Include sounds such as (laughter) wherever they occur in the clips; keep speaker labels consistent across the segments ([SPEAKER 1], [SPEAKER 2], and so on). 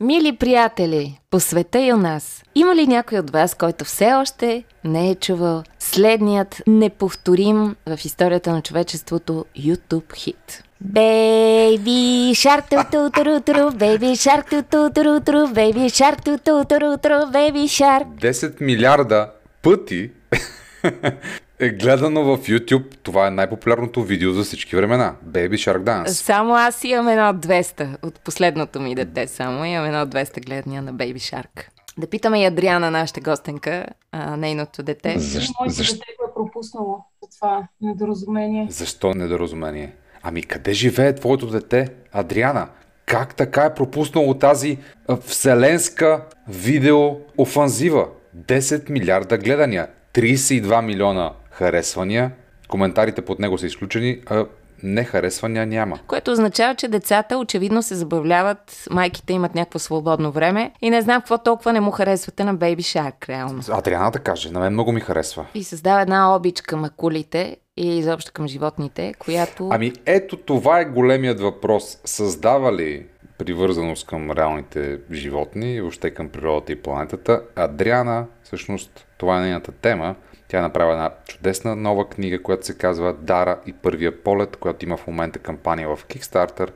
[SPEAKER 1] Мили приятели, по света и у нас, има ли някой от вас, който все още не е чувал следният неповторим в историята на човечеството YouTube хит? Baby shark ту ту ту baby shark ту ту ту ту baby shark ту ту ту ту baby shark.
[SPEAKER 2] 10 милиарда пъти (laughs) е гледано в YouTube. Това е най-популярното видео за всички времена. Baby Shark Dance.
[SPEAKER 1] Само аз имам едно от 200 от последното ми дете само. Имам едно от 200 гледания на Baby Shark. Да питаме и Адриана, нашата гостенка, а, нейното дете.
[SPEAKER 3] Защо? Моето защо? дете го е пропуснало това недоразумение.
[SPEAKER 2] Защо недоразумение? Ами къде живее твоето дете, Адриана? Как така е пропуснало тази вселенска видео офанзива? 10 милиарда гледания, 32 милиона харесвания, коментарите под него са изключени, а не харесвания няма.
[SPEAKER 1] Което означава, че децата очевидно се забавляват, майките имат някакво свободно време и не знам какво толкова не му харесвате на Baby Shark, реално.
[SPEAKER 2] Адриана да каже, на мен много ми харесва.
[SPEAKER 1] И създава една обич към акулите и изобщо към животните, която...
[SPEAKER 2] Ами ето това е големият въпрос. Създава ли привързаност към реалните животни и въобще към природата и планетата? Адриана, всъщност, това е нейната тема. Тя направила една чудесна нова книга, която се казва Дара и първия полет, която има в момента кампания в Kickstarter.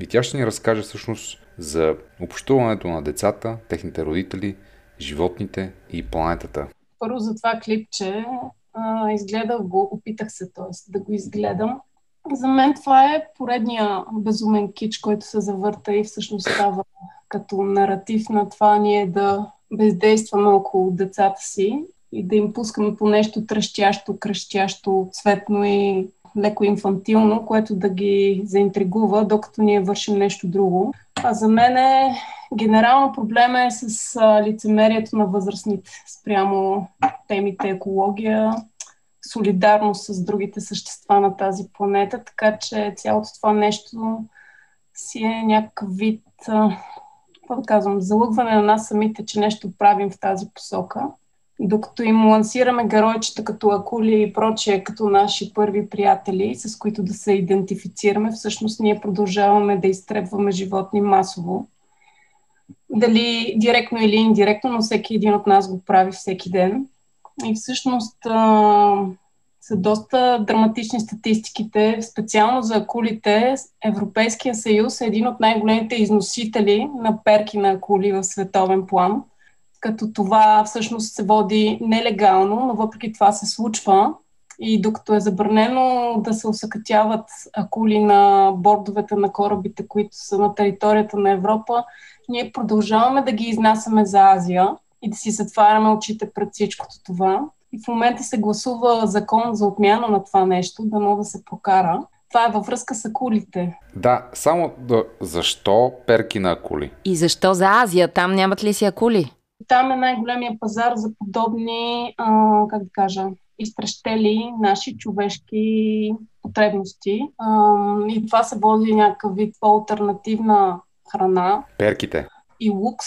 [SPEAKER 2] И тя ще ни разкаже всъщност за общуването на децата, техните родители, животните и планетата.
[SPEAKER 3] Първо за това клипче а, изгледах го, опитах се т.е. да го изгледам. За мен това е поредния безумен кич, който се завърта и всъщност става като наратив на това ние да бездействаме около децата си и да им пускаме по нещо тръщящо, кръщящо, цветно и леко инфантилно, което да ги заинтригува, докато ние вършим нещо друго. А за мен е, генерално проблема е с лицемерието на възрастните спрямо темите екология, солидарност с другите същества на тази планета, така че цялото това нещо си е някакъв вид, какво да казвам, залъгване на нас самите, че нещо правим в тази посока докато им лансираме геройчета като акули и прочие, като наши първи приятели, с които да се идентифицираме, всъщност ние продължаваме да изтребваме животни масово. Дали директно или индиректно, но всеки един от нас го прави всеки ден. И всъщност а, са доста драматични статистиките, специално за акулите. Европейския съюз е един от най-големите износители на перки на акули в световен план – като това всъщност се води нелегално, но въпреки това се случва. И докато е забранено да се усъкътяват акули на бордовете на корабите, които са на територията на Европа, ние продължаваме да ги изнасяме за Азия и да си затваряме очите пред всичкото това. И в момента се гласува закон за отмяна на това нещо, да мога да се прокара. Това е във връзка с акулите.
[SPEAKER 2] Да, само да, защо перки на акули?
[SPEAKER 1] И защо за Азия? Там нямат ли си акули?
[SPEAKER 3] Там е най-големия пазар за подобни, а, как да кажа, изтрещели наши човешки потребности. А, и това се води някакъв вид по-алтернативна храна.
[SPEAKER 2] Перките.
[SPEAKER 3] И лукс,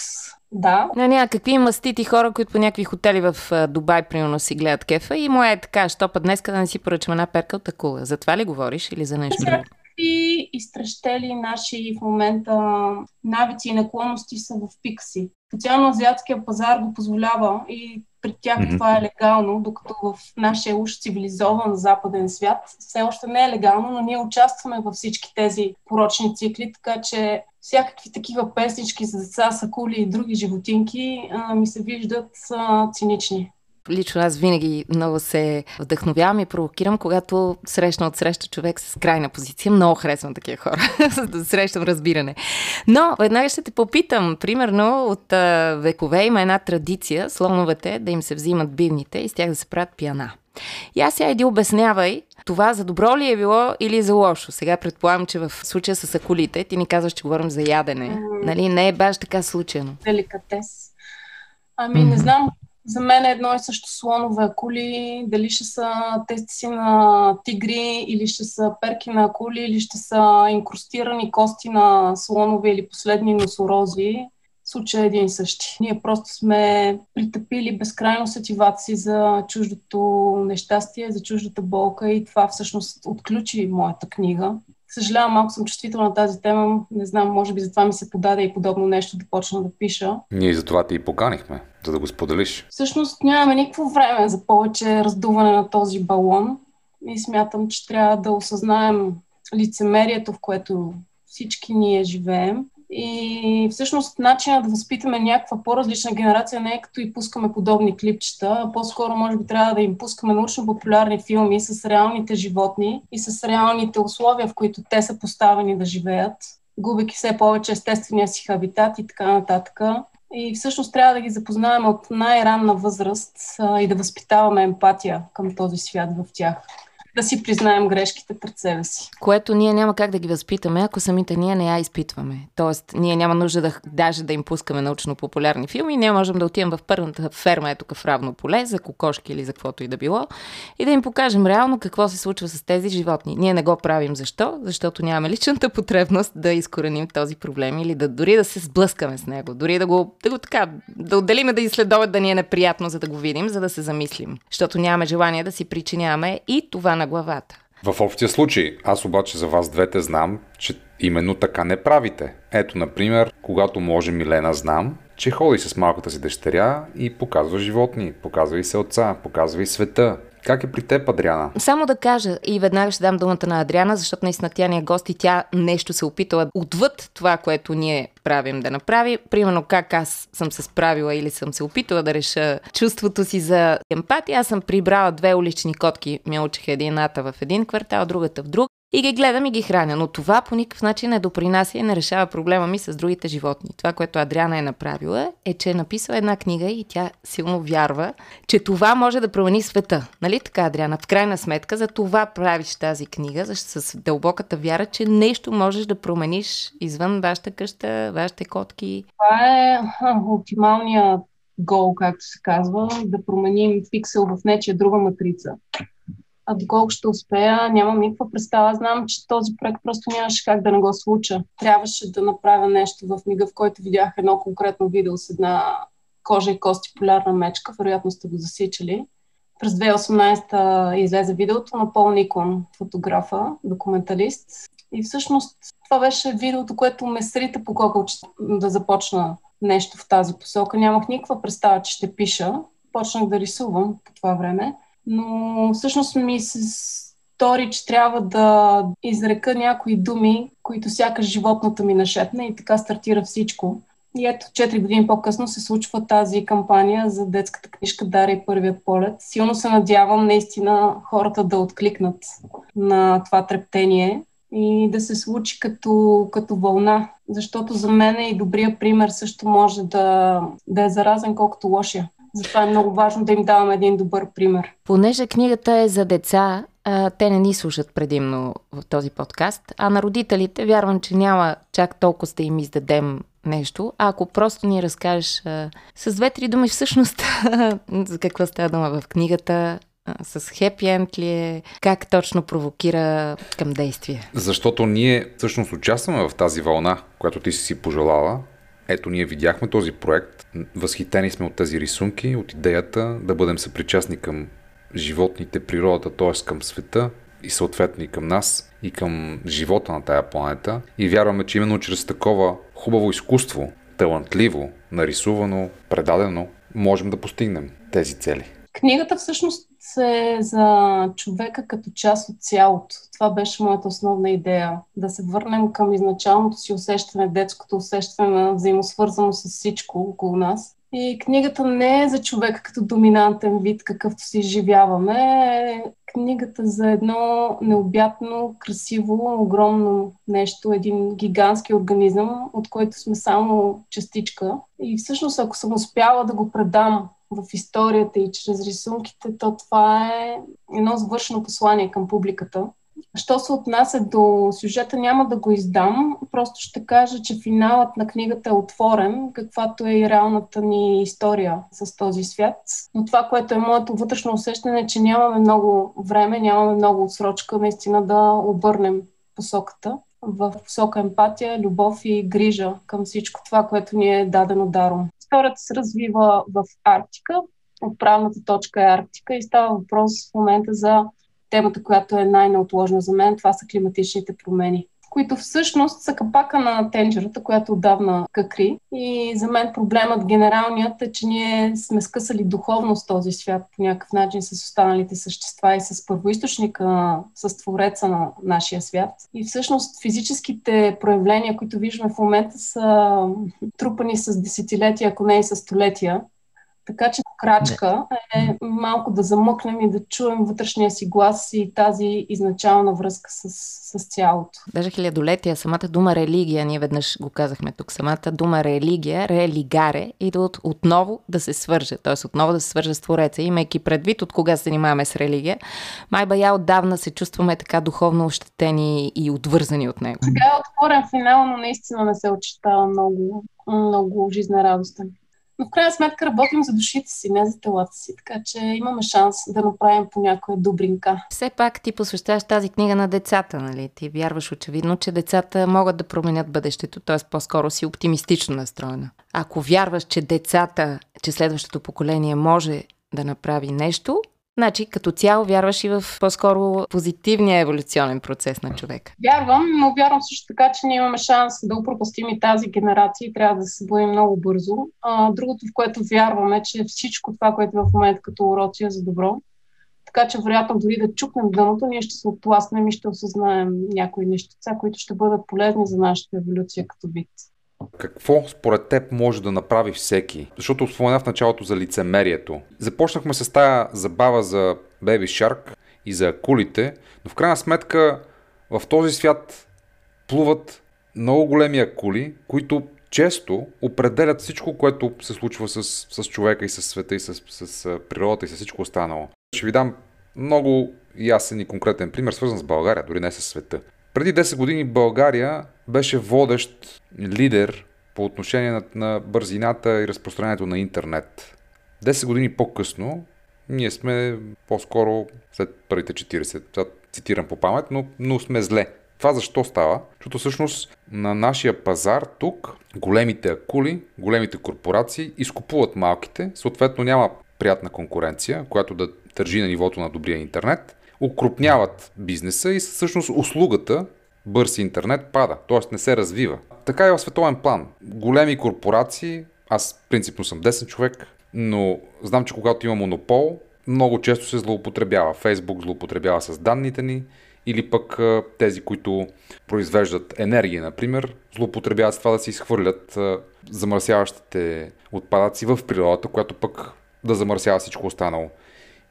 [SPEAKER 3] да.
[SPEAKER 1] Не, някакви мастити хора, които по някакви хотели в Дубай, примерно, си гледат кефа и му е така, що път днеска да не си поръчам една перка от акула. За това ли говориш или за нещо друго?
[SPEAKER 3] и изтрещели наши в момента навици и наклонности са в пик си. Специално азиатския пазар го позволява и при тях mm-hmm. това е легално, докато в нашия уж цивилизован западен свят все още не е легално, но ние участваме във всички тези порочни цикли, така че всякакви такива песнички за деца, сакули и други животинки а, ми се виждат а, цинични.
[SPEAKER 1] Лично аз винаги много се вдъхновявам и провокирам, когато срещна от среща човек с крайна позиция. Много харесвам такива хора, (laughs) за да срещам разбиране. Но веднага ще те попитам, примерно от а, векове има една традиция слоновете да им се взимат бивните и с тях да се правят пиана. И аз сега иди обяснявай, това за добро ли е било или за лошо? Сега предполагам, че в случая с акулите ти ни казваш, че говорим за ядене. Нали? Не е баш така случайно.
[SPEAKER 3] Деликатес. Ами, не знам за мен е едно и също слонове акули, дали ще са тести на тигри, или ще са перки на акули, или ще са инкрустирани кости на слонове или последни носорози. Случай е един и същи. Ние просто сме притъпили безкрайно сетиваци за чуждото нещастие, за чуждата болка и това всъщност отключи моята книга. Съжалявам, малко съм чувствителна на тази тема. Не знам, може би затова ми се подаде и подобно нещо да почна да пиша.
[SPEAKER 2] Ние за това те и поканихме, за да го споделиш.
[SPEAKER 3] Всъщност нямаме никакво време за повече раздуване на този балон и смятам, че трябва да осъзнаем лицемерието, в което всички ние живеем и всъщност начинът да възпитаме някаква по-различна генерация не е като и пускаме подобни клипчета, а по-скоро може би трябва да им пускаме научно-популярни филми с реалните животни и с реалните условия, в които те са поставени да живеят, губейки все повече естествения си хабитат и така нататък. И всъщност трябва да ги запознаем от най-ранна възраст а, и да възпитаваме емпатия към този свят в тях да си признаем грешките пред себе си.
[SPEAKER 1] Което ние няма как да ги възпитаме, ако самите ние не я изпитваме. Тоест, ние няма нужда да даже да им пускаме научно-популярни филми, ние можем да отидем в първата ферма, ето в равно поле, за кокошки или за каквото и да било, и да им покажем реално какво се случва с тези животни. Ние не го правим защо? Защото нямаме личната потребност да изкореним този проблем или да дори да се сблъскаме с него, дори да го, да го така, да отделиме да изследоват да ни е неприятно, за да го видим, за да се замислим. Защото нямаме желание да си причиняваме и това на главата.
[SPEAKER 2] В общия случай, аз обаче за вас двете знам, че именно така не правите. Ето, например, когато може Милена знам, че ходи с малката си дъщеря и показва животни, показва и селца, показва и света. Как е при теб, Адриана?
[SPEAKER 1] Само да кажа и веднага ще дам думата на Адриана, защото наистина тя ни е гост и тя нещо се опитала отвъд това, което ние правим да направи. Примерно как аз съм се справила или съм се опитала да реша чувството си за емпатия. Аз съм прибрала две улични котки, ме учиха едината в един квартал, другата в друг и ги гледам и ги храня. Но това по никакъв начин не допринася и не решава проблема ми с другите животни. Това, което Адриана е направила, е, че е написала една книга и тя силно вярва, че това може да промени света. Нали така, Адриана? В крайна сметка за това правиш тази книга, с дълбоката вяра, че нещо можеш да промениш извън вашата къща, вашите котки.
[SPEAKER 3] Това е оптималният гол, както се казва, да променим пиксел в нечия друга матрица. А доколко ще успея, нямам никаква представа. Знам, че този проект просто нямаше как да не го случа. Трябваше да направя нещо в мига, в който видях едно конкретно видео с една кожа и кости полярна мечка. Вероятно сте го засичали. През 2018 излезе видеото на Пол Никон, фотографа, документалист. И всъщност това беше видеото, което ме срита по кокълче да започна нещо в тази посока. Нямах никаква представа, че ще пиша. Почнах да рисувам по това време но всъщност ми се стори, че трябва да изрека някои думи, които сякаш животното ми нашепне и така стартира всичко. И ето, 4 години по-късно се случва тази кампания за детската книжка Дара и първият полет. Силно се надявам наистина хората да откликнат на това трептение и да се случи като, като вълна. Защото за мен и добрия пример също може да, да е заразен колкото лошия. Затова е много важно да им даваме един добър пример.
[SPEAKER 1] Понеже книгата е за деца, а, те не ни слушат предимно в този подкаст, а на родителите вярвам, че няма чак толкова да им издадем нещо, а ако просто ни разкажеш а, с две-три думи всъщност (laughs) за какво става дума в книгата, с хепи енд ли е, как точно провокира към действие.
[SPEAKER 2] Защото ние всъщност участваме в тази вълна, която ти си си пожелала, ето, ние видяхме този проект, възхитени сме от тези рисунки, от идеята да бъдем съпричастни към животните, природата, т.е. към света и съответно и към нас и към живота на тая планета. И вярваме, че именно чрез такова хубаво изкуство, талантливо, нарисувано, предадено, можем да постигнем тези цели.
[SPEAKER 3] Книгата всъщност е за човека като част от цялото. Това беше моята основна идея. Да се върнем към изначалното си усещане, детското усещане на взаимосвързано с всичко около нас. И книгата не е за човека като доминантен вид, какъвто си изживяваме. Книгата за едно необятно, красиво, огромно нещо, един гигантски организъм, от който сме само частичка. И всъщност, ако съм успяла да го предам в историята и чрез рисунките, то това е едно завършено послание към публиката. Що се отнася до сюжета, няма да го издам, просто ще кажа, че финалът на книгата е отворен, каквато е и реалната ни история с този свят. Но това, което е моето вътрешно усещане, е, че нямаме много време, нямаме много отсрочка наистина да обърнем посоката в посока емпатия, любов и грижа към всичко това, което ни е дадено даром. Историята се развива в Арктика. Отправната точка е Арктика и става въпрос в момента за темата, която е най-неотложна за мен, това са климатичните промени които всъщност са капака на тенджерата, която отдавна какри. И за мен проблемът генералният е, че ние сме скъсали духовност този свят по някакъв начин с останалите същества и с първоисточника, с твореца на нашия свят. И всъщност физическите проявления, които виждаме в момента са трупани с десетилетия, ако не и с столетия. Така че крачка е малко да замъкнем и да чуем вътрешния си глас и тази изначална връзка с, с цялото.
[SPEAKER 1] Даже хилядолетия, самата дума религия, ние веднъж го казахме тук, самата дума религия, религаре, идва от отново да се свърже, т.е. отново да се свърже с Твореца, имайки предвид от кога се занимаваме с религия. Май бая отдавна се чувстваме така духовно ощетени и отвързани от него.
[SPEAKER 3] Сега е отворен финал, но наистина не се очитава много, много жизнерадостен. Но в крайна сметка работим за душите си, не за телата си, така че имаме шанс да направим по някоя добринка.
[SPEAKER 1] Все пак ти посвещаваш тази книга на децата, нали? Ти вярваш очевидно, че децата могат да променят бъдещето, т.е. по-скоро си оптимистично настроена. Ако вярваш, че децата, че следващото поколение може да направи нещо, Значи, като цяло вярваш и в по-скоро позитивния еволюционен процес на човек.
[SPEAKER 3] Вярвам, но вярвам също така, че ние имаме шанс да упропастим и тази генерация и трябва да се бъдем много бързо. А, другото, в което вярваме, е, че всичко това, което е в момента като уроци е за добро. Така че, вероятно, дори да чукнем дъното, ние ще се отласнем и ще осъзнаем някои нещица, които ще бъдат полезни за нашата еволюция като вид.
[SPEAKER 2] Какво според теб може да направи всеки? Защото спомена в началото за лицемерието. Започнахме с тая забава за Baby Shark и за акулите, но в крайна сметка в този свят плуват много големи акули, които често определят всичко, което се случва с, с човека и с света и с, с, с природата и с всичко останало. Ще ви дам много ясен и конкретен пример, свързан с България, дори не с света. Преди 10 години България беше водещ лидер по отношение на, на бързината и разпространението на интернет. 10 години по-късно ние сме по-скоро след първите 40, сега цитирам по памет, но, но сме зле. Това защо става? Защото всъщност на нашия пазар тук големите акули, големите корпорации изкупуват малките, съответно няма приятна конкуренция, която да държи на нивото на добрия интернет укрупняват бизнеса и всъщност услугата бърз интернет пада, т.е. не се развива. Така е в световен план. Големи корпорации, аз принципно съм десен човек, но знам, че когато има монопол, много често се злоупотребява. Фейсбук злоупотребява с данните ни или пък тези, които произвеждат енергия, например, злоупотребяват с това да си изхвърлят замърсяващите отпадъци в природата, която пък да замърсява всичко останало.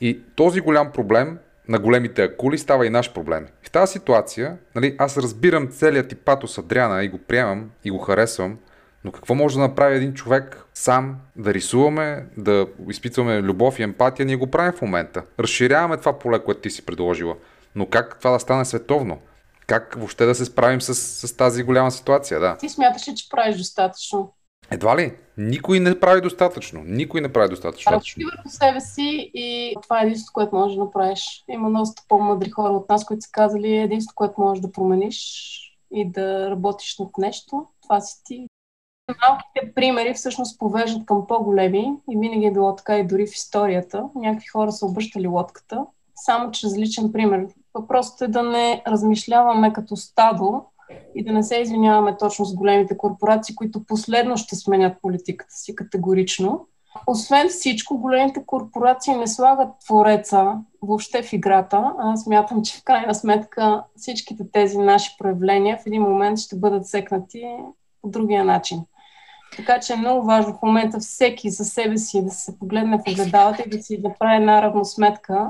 [SPEAKER 2] И този голям проблем на големите акули става и наш проблем. В тази ситуация, нали, аз разбирам целият ти патос Адриана и го приемам и го харесвам, но какво може да направи един човек сам да рисуваме, да изпитваме любов и емпатия, ние го правим в момента. Разширяваме това поле, което ти си предложила. Но как това да стане световно? Как въобще да се справим с, с тази голяма ситуация? Да.
[SPEAKER 3] Ти смяташ че правиш достатъчно?
[SPEAKER 2] Едва ли? Никой не прави достатъчно. Никой не прави достатъчно.
[SPEAKER 3] Работи върху себе си и това е единството, което можеш да направиш. Има доста по-мъдри хора от нас, които са казали единството, което можеш да промениш и да работиш над нещо. Това си ти. Малките примери всъщност повеждат към по-големи и винаги е било така и дори в историята. Някакви хора са обръщали лодката, само чрез личен пример. Въпросът е да не размишляваме като стадо, и да не се извиняваме точно с големите корпорации, които последно ще сменят политиката си категорично. Освен всичко, големите корпорации не слагат твореца въобще в играта. Аз смятам, че в крайна сметка всичките тези наши проявления в един момент ще бъдат секнати по другия начин. Така че е много важно в момента всеки за себе си да се погледне в огледалата и да си направи една равносметка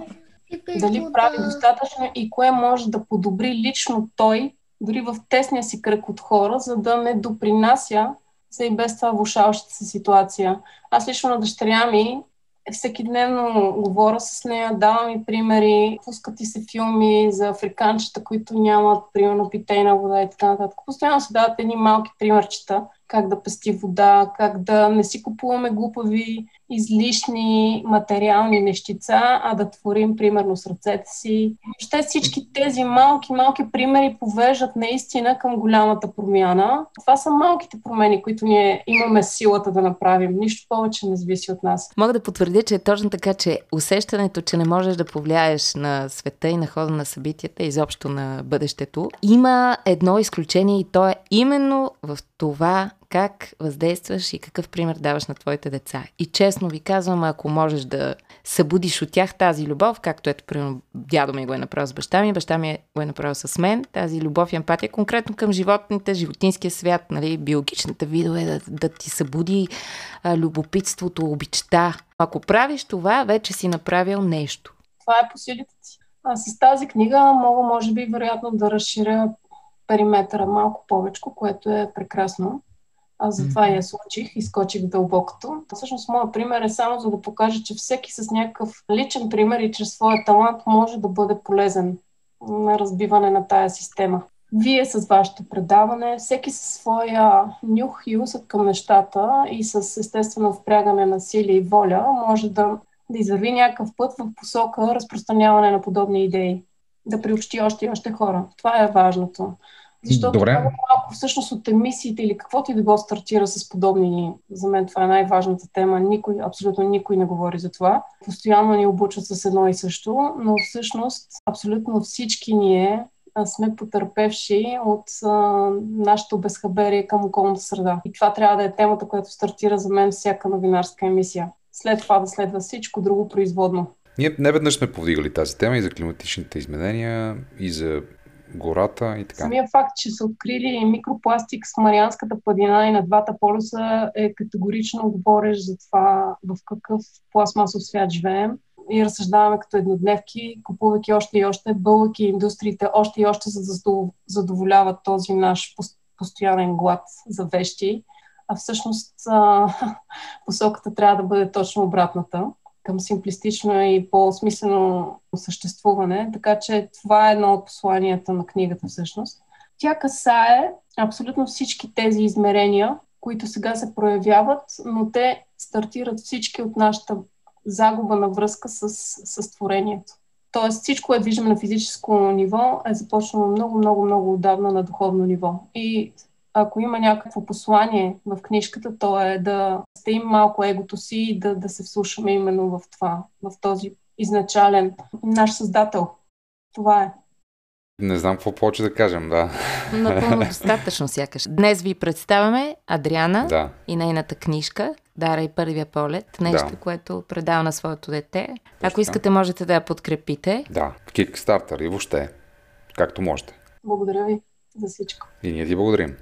[SPEAKER 3] дали прави достатъчно и кое може да подобри лично той дори в тесния си кръг от хора, за да не допринася за и без това влушаващата се ситуация. Аз лично на дъщеря ми всеки дневно говоря с нея, давам и примери, пускат и се филми за африканчета, които нямат, примерно, питейна вода и така нататък. Постоянно се дават едни малки примерчета, как да пести вода, как да не си купуваме глупави, излишни материални нещица, а да творим примерно с ръцете си. Ще всички тези малки, малки примери повеждат наистина към голямата промяна. Това са малките промени, които ние имаме силата да направим. Нищо повече не зависи от нас.
[SPEAKER 1] Мога да потвърдя, че е точно така, че усещането, че не можеш да повлияеш на света и на хода на събитията, изобщо на бъдещето, има едно изключение и то е именно в това как въздействаш и какъв пример даваш на твоите деца. И честно ви казвам, ако можеш да събудиш от тях тази любов, както ето, примерно, дядо ми го е направил с баща ми, баща ми го е направил с мен, тази любов и емпатия конкретно към животните, животинския свят, нали, биологичната видове, да, да ти събуди а, любопитството, обичта. Ако правиш това, вече си направил нещо.
[SPEAKER 3] Това е по силите си. А с тази книга мога, може би, вероятно да разширя периметъра малко повече, което е прекрасно. Аз затова я случих и скочих дълбокото. Всъщност, моят пример е само за да покажа, че всеки с някакъв личен пример и чрез своя талант може да бъде полезен на разбиване на тая система. Вие с вашето предаване, всеки със своя нюх и усъд към нещата и с естествено впрягане на сили и воля, може да, да извърви някакъв път в посока разпространяване на подобни идеи. Да приобщи още и още хора. Това е важното. Защото Добре. много малко всъщност от емисиите или каквото и да го стартира с подобни, за мен това е най-важната тема. Никой, абсолютно никой не говори за това. Постоянно ни обучат с едно и също, но всъщност абсолютно всички ние сме потърпевши от а, нашето безхаберие към околната среда. И това трябва да е темата, която стартира за мен всяка новинарска емисия. След това да следва всичко друго производно.
[SPEAKER 2] Ние не веднъж сме повдигали тази тема и за климатичните изменения, и за гората и така.
[SPEAKER 3] Самия факт, че са открили микропластик с Марианската падина и на двата полюса е категорично говориш за това в какъв пластмасов свят живеем и разсъждаваме като еднодневки, купувайки още и още, бълвайки индустриите още и още, за да задоволяват този наш постоянен глад за вещи. А всъщност (laughs) посоката трябва да бъде точно обратната към симплистично и по-смислено съществуване. Така че това е едно от посланията на книгата всъщност. Тя касае абсолютно всички тези измерения, които сега се проявяват, но те стартират всички от нашата загуба на връзка с, с творението. Тоест всичко е движимо на физическо ниво, е започнало много, много, много отдавна на духовно ниво. И ако има някакво послание в книжката, то е да стеим малко егото си и да, да се вслушаме именно в това, в този изначален наш създател. Това е.
[SPEAKER 2] Не знам какво повече да кажем, да.
[SPEAKER 1] Напълно (laughs) достатъчно сякаш. Днес ви представяме Адриана да. и нейната книжка Дара и първия полет. Нещо, да. което предава на своето дете. Точно. Ако искате, можете да я подкрепите.
[SPEAKER 2] Да, в Kickstarter и въобще, както можете.
[SPEAKER 3] Благодаря ви за всичко.
[SPEAKER 2] И ние ти благодарим.